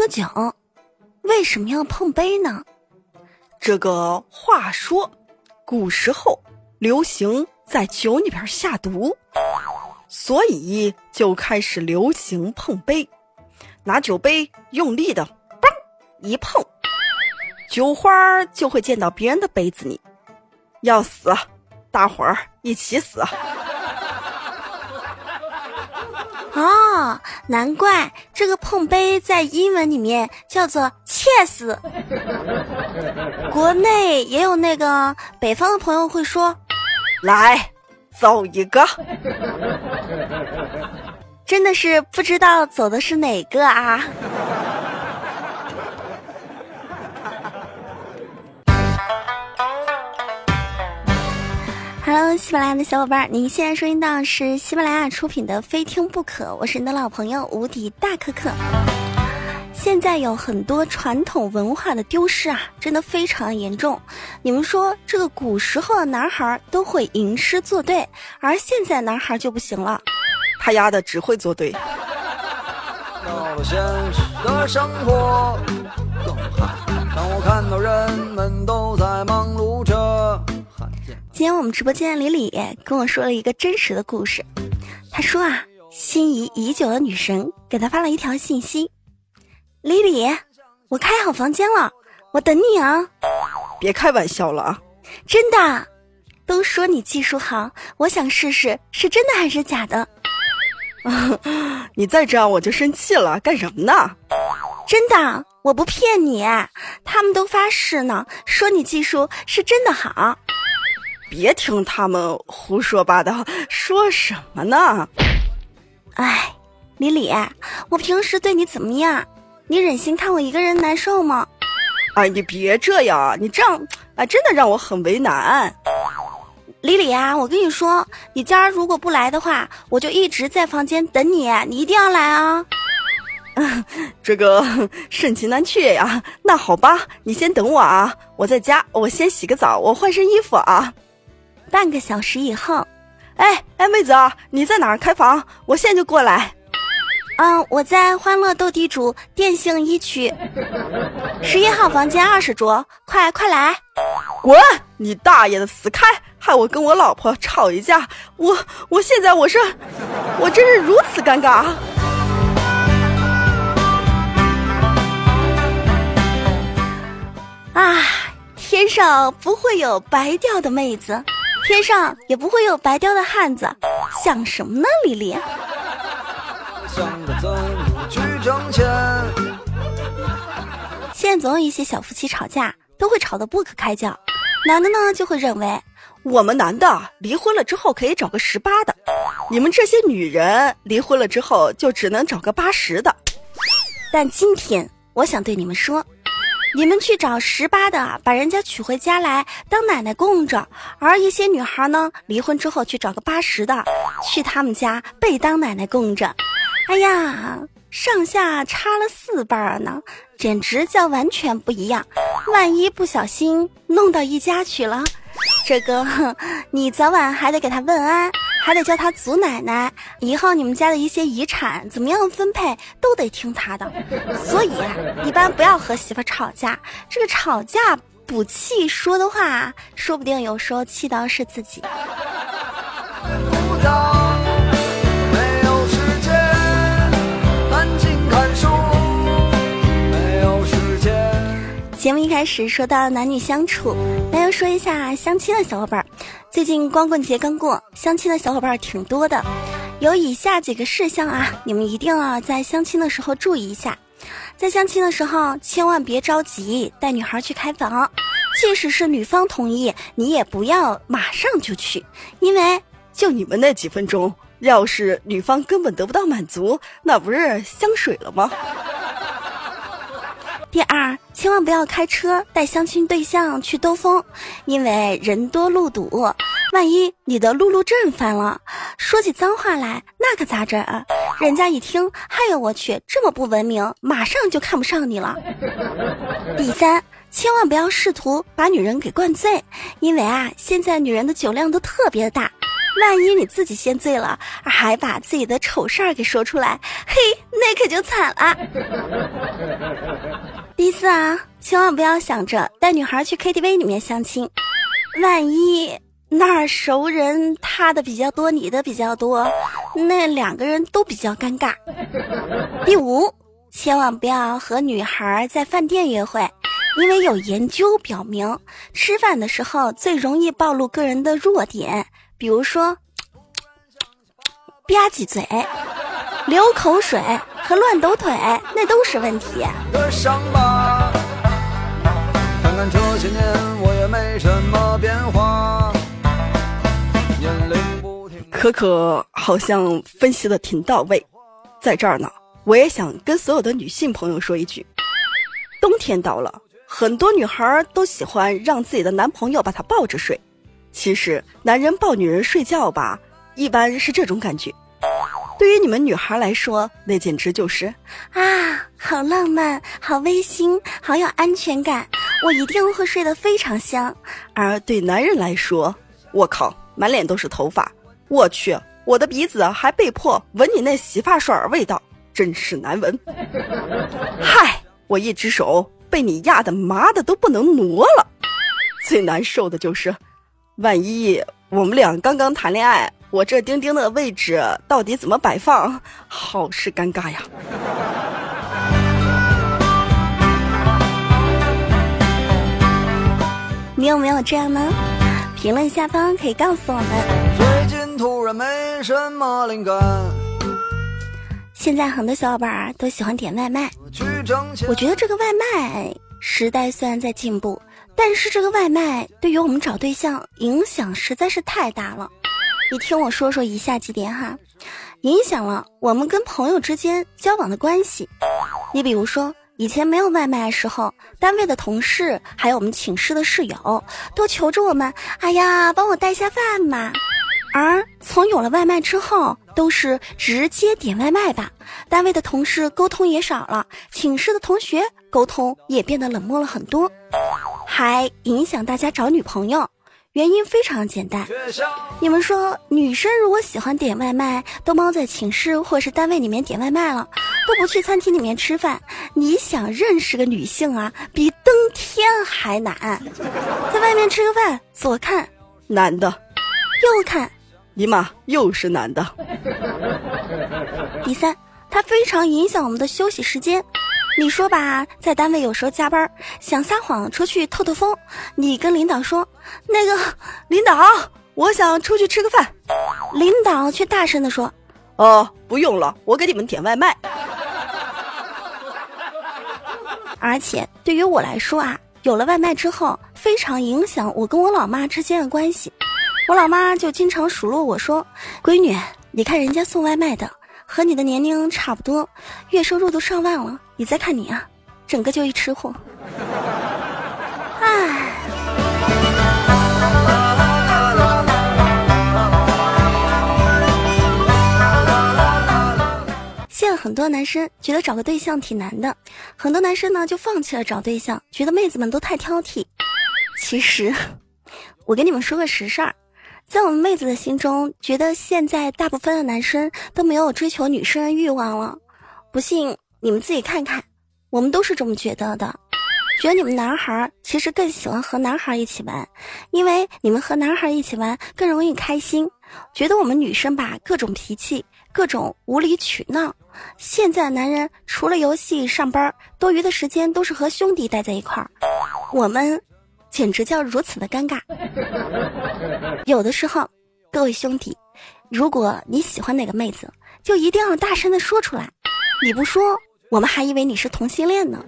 喝酒，为什么要碰杯呢？这个话说，古时候流行在酒里边下毒，所以就开始流行碰杯，拿酒杯用力的嘣一碰，酒花就会溅到别人的杯子里，要死，大伙儿一起死。哦，难怪这个碰杯在英文里面叫做 “cheers”。国内也有那个北方的朋友会说，来，走一个。真的是不知道走的是哪个啊。Hello，喜马拉雅的小伙伴，您现在收听到是喜马拉雅出品的《非听不可》，我是你的老朋友无敌大可可。现在有很多传统文化的丢失啊，真的非常严重。你们说，这个古时候的男孩都会吟诗作对，而现在男孩就不行了，他丫的只会作对。到了现实的生活当我看到人们都在忙碌着。今天我们直播间的李李跟我说了一个真实的故事。他说啊，心仪已久的女神给他发了一条信息：“李李，我开好房间了，我等你啊。”别开玩笑了啊！真的，都说你技术好，我想试试是真的还是假的。你再这样我就生气了，干什么呢？真的，我不骗你，他们都发誓呢，说你技术是真的好。别听他们胡说八道，说什么呢？哎，李李，我平时对你怎么样？你忍心看我一个人难受吗？哎，你别这样，你这样啊，真的让我很为难。李李啊，我跟你说，你今儿如果不来的话，我就一直在房间等你，你一定要来啊！这个盛情难却呀。那好吧，你先等我啊，我在家，我先洗个澡，我换身衣服啊。半个小时以后，哎哎，妹子，你在哪儿开房？我现在就过来。嗯，我在欢乐斗地主电信一区十一号房间二十桌，快快来！滚！你大爷的，死开！害我跟我老婆吵一架，我我现在我是，我真是如此尴尬。啊，天上不会有白掉的妹子。天上也不会有白雕的汉子，想什么呢，丽丽？现在总有一些小夫妻吵架，都会吵得不可开交。男的呢就会认为，我们男的离婚了之后可以找个十八的，你们这些女人离婚了之后就只能找个八十的。但今天我想对你们说。你们去找十八的，把人家娶回家来当奶奶供着；而一些女孩呢，离婚之后去找个八十的，去他们家被当奶奶供着。哎呀，上下差了四辈呢，简直叫完全不一样。万一不小心弄到一家去了，这个 你早晚还得给他问安。还得叫他祖奶奶，以后你们家的一些遗产怎么样分配都得听他的。所以一般不要和媳妇吵架，这个吵架补气说的话，说不定有时候气到是自己。节目一开始说到男女相处，那要说一下相亲的小伙伴。最近光棍节刚过，相亲的小伙伴挺多的。有以下几个事项啊，你们一定要在相亲的时候注意一下。在相亲的时候，千万别着急带女孩去开房，即使是女方同意，你也不要马上就去，因为就你们那几分钟，要是女方根本得不到满足，那不是香水了吗？第二，千万不要开车带相亲对象去兜风，因为人多路堵，万一你的路路症犯了，说起脏话来，那可咋整？人家一听，哎呦我去，这么不文明，马上就看不上你了。第三，千万不要试图把女人给灌醉，因为啊，现在女人的酒量都特别的大，万一你自己先醉了，还把自己的丑事儿给说出来，嘿，那可就惨了。第四啊，千万不要想着带女孩去 KTV 里面相亲，万一那儿熟人他的比较多，你的比较多，那两个人都比较尴尬。第五，千万不要和女孩在饭店约会。因为有研究表明，吃饭的时候最容易暴露个人的弱点，比如说 吧唧嘴、流口水和乱抖腿，那都是问题。可可好像分析的挺到位，在这儿呢，我也想跟所有的女性朋友说一句：冬天到了。很多女孩都喜欢让自己的男朋友把她抱着睡，其实男人抱女人睡觉吧，一般是这种感觉。对于你们女孩来说，那简直就是啊，好浪漫，好温馨，好有安全感，我一定会睡得非常香。而对男人来说，我靠，满脸都是头发，我去，我的鼻子还被迫闻你那洗发水味道，真是难闻。嗨，我一只手。被你压的麻的都不能挪了，最难受的就是，万一我们俩刚刚谈恋爱，我这钉钉的位置到底怎么摆放，好是尴尬呀！你有没有这样呢？评论下方可以告诉我们。最近突然没什么灵感。现在很多小伙伴都喜欢点外卖，我觉得这个外卖时代虽然在进步，但是这个外卖对于我们找对象影响实在是太大了。你听我说说以下几点哈，影响了我们跟朋友之间交往的关系。你比如说，以前没有外卖的时候，单位的同事还有我们寝室的室友都求着我们，哎呀，帮我带下饭嘛。而从有了外卖之后，都是直接点外卖吧。单位的同事沟通也少了，寝室的同学沟通也变得冷漠了很多，还影响大家找女朋友。原因非常简单，你们说，女生如果喜欢点外卖，都猫在寝室或是单位里面点外卖了，都不去餐厅里面吃饭。你想认识个女性啊，比登天还难。在外面吃个饭，左看男的，右看。尼玛，又是男的。第三，它非常影响我们的休息时间。你说吧，在单位有时候加班，想撒谎出去透透风，你跟领导说：“那个 领导，我想出去吃个饭。”领导却大声的说：“哦，不用了，我给你们点外卖。”而且对于我来说啊，有了外卖之后，非常影响我跟我老妈之间的关系。我老妈就经常数落我说：“闺女，你看人家送外卖的和你的年龄差不多，月收入都上万了，你再看你啊，整个就一吃货。”唉。现在很多男生觉得找个对象挺难的，很多男生呢就放弃了找对象，觉得妹子们都太挑剔。其实，我跟你们说个实事儿。在我们妹子的心中，觉得现在大部分的男生都没有追求女生的欲望了。不信你们自己看看，我们都是这么觉得的。觉得你们男孩其实更喜欢和男孩一起玩，因为你们和男孩一起玩更容易开心。觉得我们女生吧，各种脾气，各种无理取闹。现在男人除了游戏、上班，多余的时间都是和兄弟待在一块儿。我们。简直叫如此的尴尬。有的时候，各位兄弟，如果你喜欢哪个妹子，就一定要大声的说出来。你不说，我们还以为你是同性恋呢。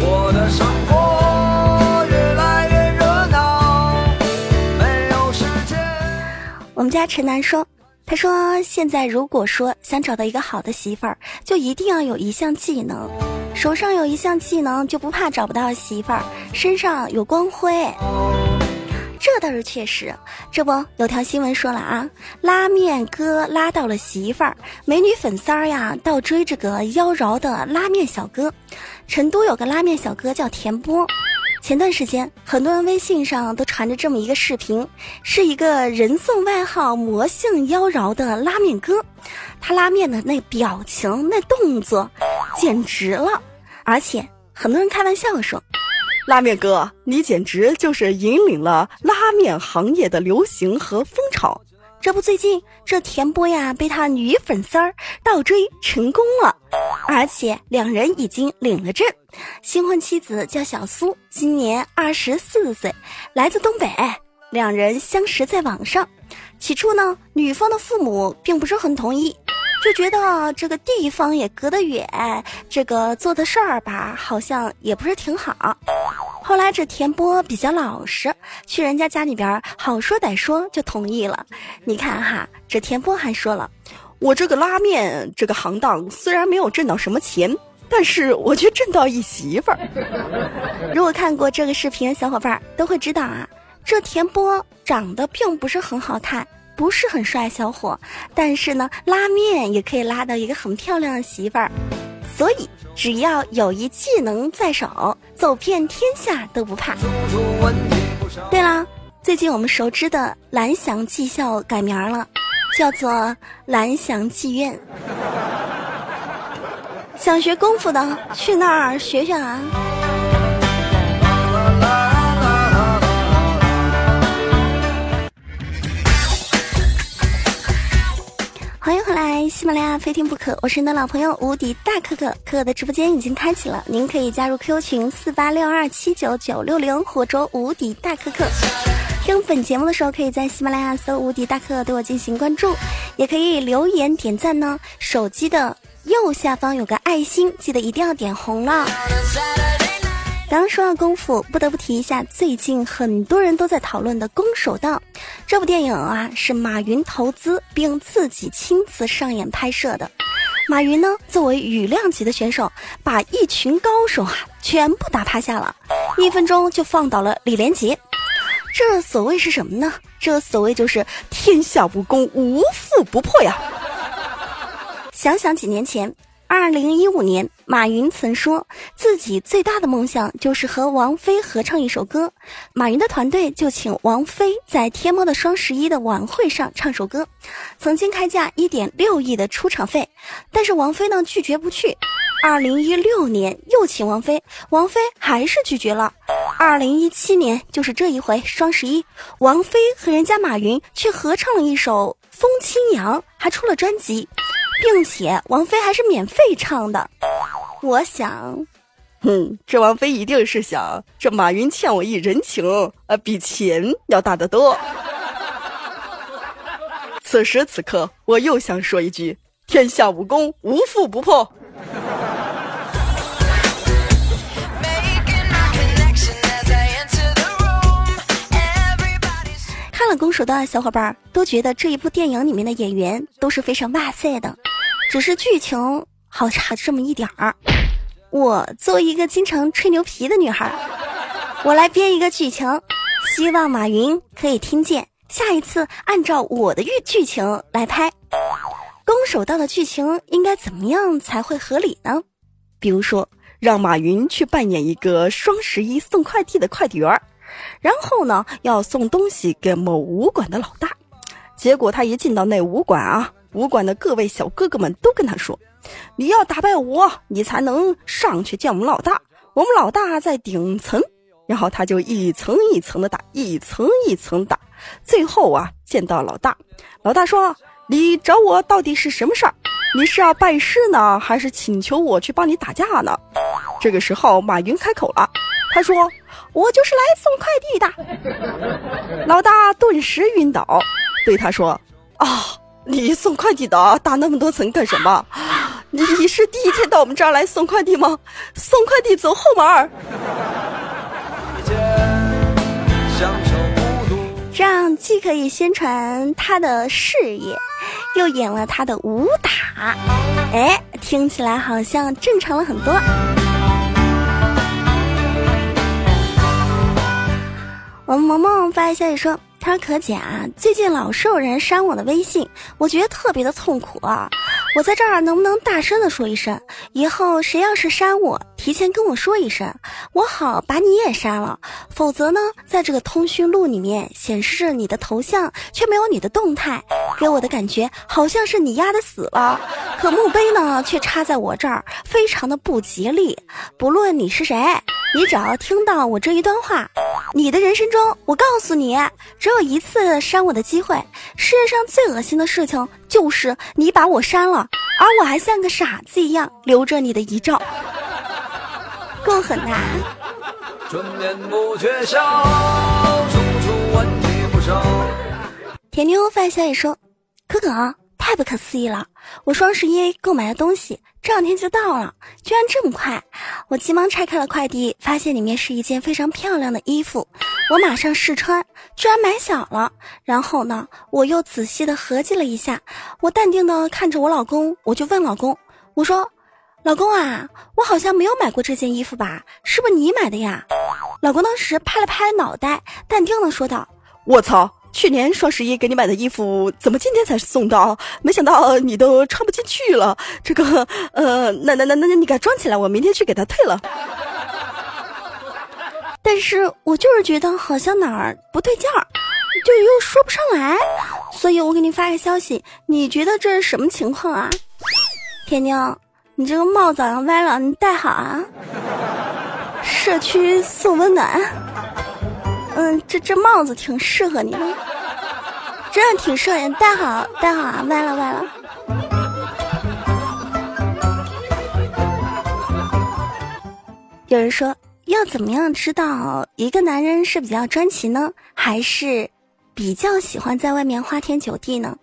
我的生活越来越热闹，没有时间。我们家陈楠说，他说现在如果说想找到一个好的媳妇儿，就一定要有一项技能。手上有一项技能，就不怕找不到媳妇儿；身上有光辉，这倒是确实。这不有条新闻说了啊，拉面哥拉到了媳妇儿，美女粉丝儿呀倒追这个妖娆的拉面小哥。成都有个拉面小哥叫田波。前段时间，很多人微信上都传着这么一个视频，是一个人送外号“魔性妖娆”的拉面哥，他拉面的那表情、那动作，简直了！而且很多人开玩笑说：“拉面哥，你简直就是引领了拉面行业的流行和风潮。”这不，最近这田波呀被他女粉丝儿倒追成功了，而且两人已经领了证。新婚妻子叫小苏，今年二十四岁，来自东北。两人相识在网上，起初呢，女方的父母并不是很同意，就觉得这个地方也隔得远，这个做的事儿吧，好像也不是挺好。后来这田波比较老实，去人家家里边好说歹说就同意了。你看哈，这田波还说了，我这个拉面这个行当虽然没有挣到什么钱，但是我却挣到一媳妇儿。如果看过这个视频的小伙伴都会知道啊，这田波长得并不是很好看，不是很帅小伙，但是呢，拉面也可以拉到一个很漂亮的媳妇儿。所以，只要有一技能在手，走遍天下都不怕。对了，最近我们熟知的蓝翔技校改名了，叫做蓝翔技院。想学功夫的，去那儿学学啊。欢迎回来，喜马拉雅非听不可，我是你的老朋友无敌大可可，可可的直播间已经开启了，您可以加入 Q 群四八六二七九九六零，活捉无敌大可可。听本节目的时候，可以在喜马拉雅搜无敌大可可对我进行关注，也可以留言点赞呢。手机的右下方有个爱心，记得一定要点红了。刚说到功夫，不得不提一下最近很多人都在讨论的《攻守道》这部电影啊，是马云投资并自己亲自上演拍摄的。马云呢，作为羽量级的选手，把一群高手啊全部打趴下了，一分钟就放倒了李连杰。这所谓是什么呢？这所谓就是天下武功无富不破呀！想想几年前。二零一五年，马云曾说自己最大的梦想就是和王菲合唱一首歌。马云的团队就请王菲在天猫的双十一的晚会上唱首歌，曾经开价一点六亿的出场费，但是王菲呢拒绝不去。二零一六年又请王菲，王菲还是拒绝了。二零一七年就是这一回双十一，王菲和人家马云去合唱了一首《风清扬》，还出了专辑。并且王菲还是免费唱的，我想，哼，这王菲一定是想这马云欠我一人情，呃，比钱要大得多。此时此刻，我又想说一句：天下武功，无富不破。《攻守道》的小伙伴都觉得这一部电影里面的演员都是非常哇塞的。只是剧情好差这么一点儿。我作为一个经常吹牛皮的女孩，我来编一个剧情，希望马云可以听见。下一次按照我的剧剧情来拍，攻守道的剧情应该怎么样才会合理呢？比如说，让马云去扮演一个双十一送快递的快递员儿，然后呢要送东西给某武馆的老大，结果他一进到那武馆啊。武馆的各位小哥哥们都跟他说：“你要打败我，你才能上去见我们老大。我们老大在顶层。”然后他就一层一层的打，一层一层打，最后啊见到老大。老大说：“你找我到底是什么事儿？你是要拜师呢，还是请求我去帮你打架呢？”这个时候，马云开口了，他说：“我就是来送快递的。”老大顿时晕倒，对他说：“啊。”你送快递的，打那么多层干什么？你是第一天到我们这儿来送快递吗？送快递走后门儿。这样既可以宣传他的事业，又演了他的武打，哎，听起来好像正常了很多。我们萌萌发来消息说。他说：“可姐啊，最近老是有人删我的微信，我觉得特别的痛苦啊！我在这儿能不能大声的说一声，以后谁要是删我，提前跟我说一声，我好把你也删了。否则呢，在这个通讯录里面显示着你的头像，却没有你的动态，给我的感觉好像是你丫的死了。可墓碑呢，却插在我这儿，非常的不吉利。不论你是谁，你只要听到我这一段话，你的人生中，我告诉你，只有一次删我的机会。世界上最恶心的事情就是你把我删了。而我还像个傻子一样留着你的遗照，够狠呐！甜妞范小野说：“可可，太不可思议了！我双十一购买的东西这两天就到了，居然这么快！我急忙拆开了快递，发现里面是一件非常漂亮的衣服。我马上试穿，居然买小了。然后呢，我又仔细的合计了一下，我淡定的看着我老公，我就问老公：“我说，老公啊，我好像没有买过这件衣服吧？是不是你买的呀？”老公当时拍了拍脑袋，淡定的说道：“我操，去年双十一给你买的衣服，怎么今天才送到？没想到你都穿不进去了。这个，呃，那那那那那你给装起来，我明天去给他退了。”但是我就是觉得好像哪儿不对劲儿，就又说不上来，所以我给你发个消息，你觉得这是什么情况啊？天妞，你这个帽子歪了，你戴好啊。社区送温暖，嗯，这这帽子挺适合你的，真的挺适合你，戴好戴好啊，歪了歪了。有人说。要怎么样知道一个男人是比较专情呢，还是比较喜欢在外面花天酒地呢？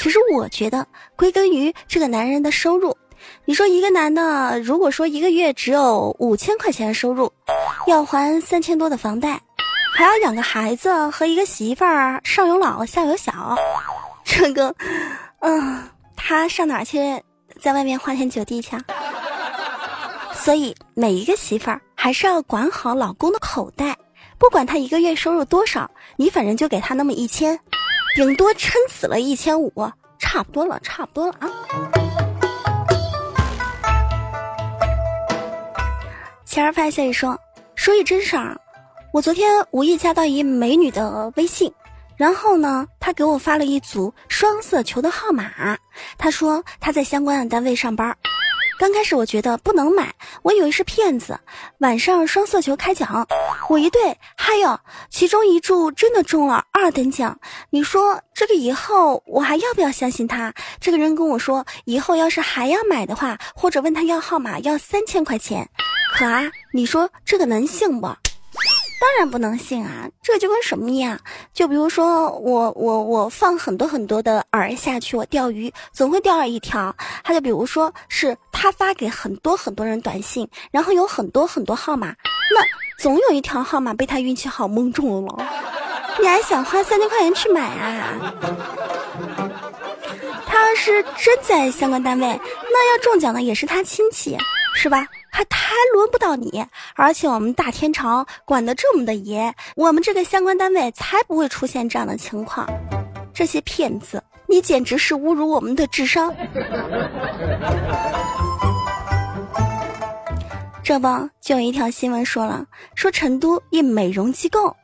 其实我觉得归根于这个男人的收入。你说一个男的，如果说一个月只有五千块钱的收入，要还三千多的房贷，还要养个孩子和一个媳妇儿，上有老下有小，这个，嗯，他上哪去在外面花天酒地去？所以每一个媳妇儿。还是要管好老公的口袋，不管他一个月收入多少，你反正就给他那么一千，顶多撑死了一千五，差不多了，差不多了啊。前儿发消息说，说一真事儿，我昨天无意加到一美女的微信，然后呢，她给我发了一组双色球的号码，她说她在相关的单位上班。刚开始我觉得不能买，我以为是骗子。晚上双色球开奖，我一对，还有其中一注真的中了二等奖。你说这个以后我还要不要相信他？这个人跟我说，以后要是还要买的话，或者问他要号码，要三千块钱。可啊，你说这个能信不？当然不能信啊！这就跟什么一样？就比如说我我我放很多很多的饵下去，我钓鱼总会钓到一条。他就比如说是他发给很多很多人短信，然后有很多很多号码，那总有一条号码被他运气好蒙中了。你还想花三千块钱去买啊？他要是真在相关单位，那要中奖的也是他亲戚，是吧？还还轮不到你，而且我们大天朝管得这么的严，我们这个相关单位才不会出现这样的情况。这些骗子，你简直是侮辱我们的智商。这不，就有一条新闻说了，说成都一美容机构。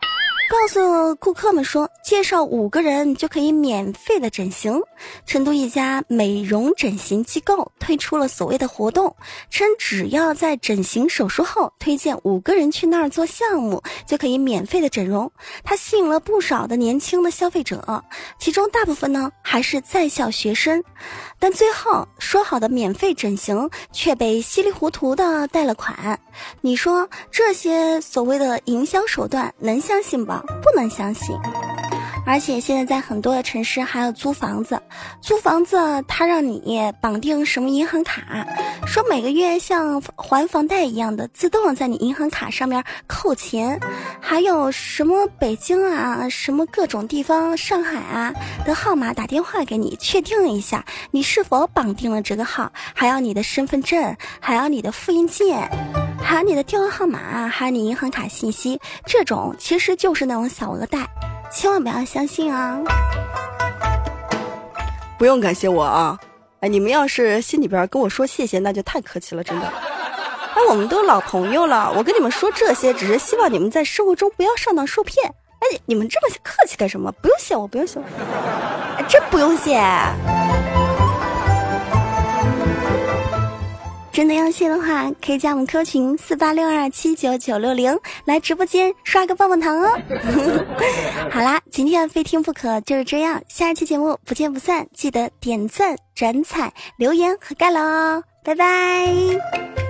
告诉顾客们说，介绍五个人就可以免费的整形。成都一家美容整形机构推出了所谓的活动，称只要在整形手术后推荐五个人去那儿做项目，就可以免费的整容。它吸引了不少的年轻的消费者，其中大部分呢还是在校学生。但最后说好的免费整形却被稀里糊涂的贷了款。你说这些所谓的营销手段能相信吗不？能相信，而且现在在很多的城市还有租房子，租房子他让你绑定什么银行卡，说每个月像还房贷一样的自动在你银行卡上面扣钱，还有什么北京啊，什么各种地方，上海啊的号码打电话给你确定一下你是否绑定了这个号，还要你的身份证，还要你的复印件。还有你的电话号码，还有你银行卡信息，这种其实就是那种小额贷，千万不要相信啊！不用感谢我啊，哎，你们要是心里边跟我说谢谢，那就太客气了，真的。哎，我们都老朋友了，我跟你们说这些，只是希望你们在生活中不要上当受骗。哎，你们这么客气干什么？不用谢我，不用谢我，真不用谢。真的要谢的话，可以加我们 Q 群四八六二七九九六零，来直播间刷个棒棒糖哦。好啦，今天非听不可就是这样，下一期节目不见不散，记得点赞、转采、留言和盖楼哦，拜拜。